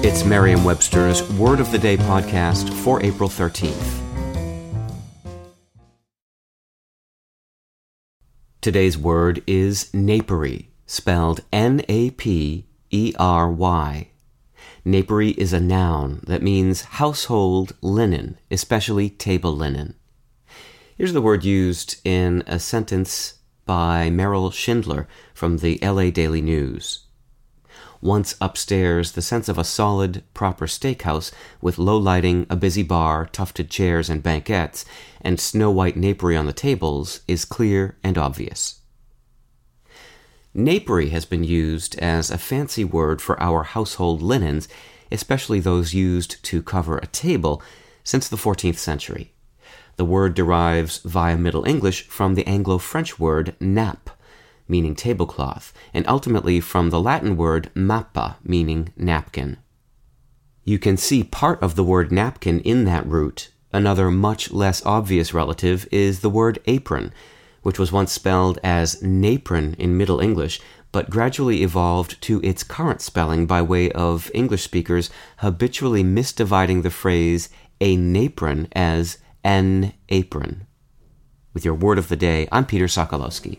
It's Merriam Webster's Word of the Day podcast for April 13th. Today's word is napery, spelled N A P E R Y. Napery is a noun that means household linen, especially table linen. Here's the word used in a sentence by Merrill Shindler from the LA Daily News. Once upstairs, the sense of a solid, proper steakhouse with low lighting, a busy bar, tufted chairs and banquettes, and snow white napery on the tables is clear and obvious. Napery has been used as a fancy word for our household linens, especially those used to cover a table, since the 14th century. The word derives via Middle English from the Anglo French word nappe, meaning tablecloth, and ultimately from the Latin word mappa, meaning napkin. You can see part of the word napkin in that root. Another much less obvious relative is the word apron, which was once spelled as napron in Middle English, but gradually evolved to its current spelling by way of English speakers habitually misdividing the phrase a napron as an apron. With your word of the day, I'm Peter Sokolowski.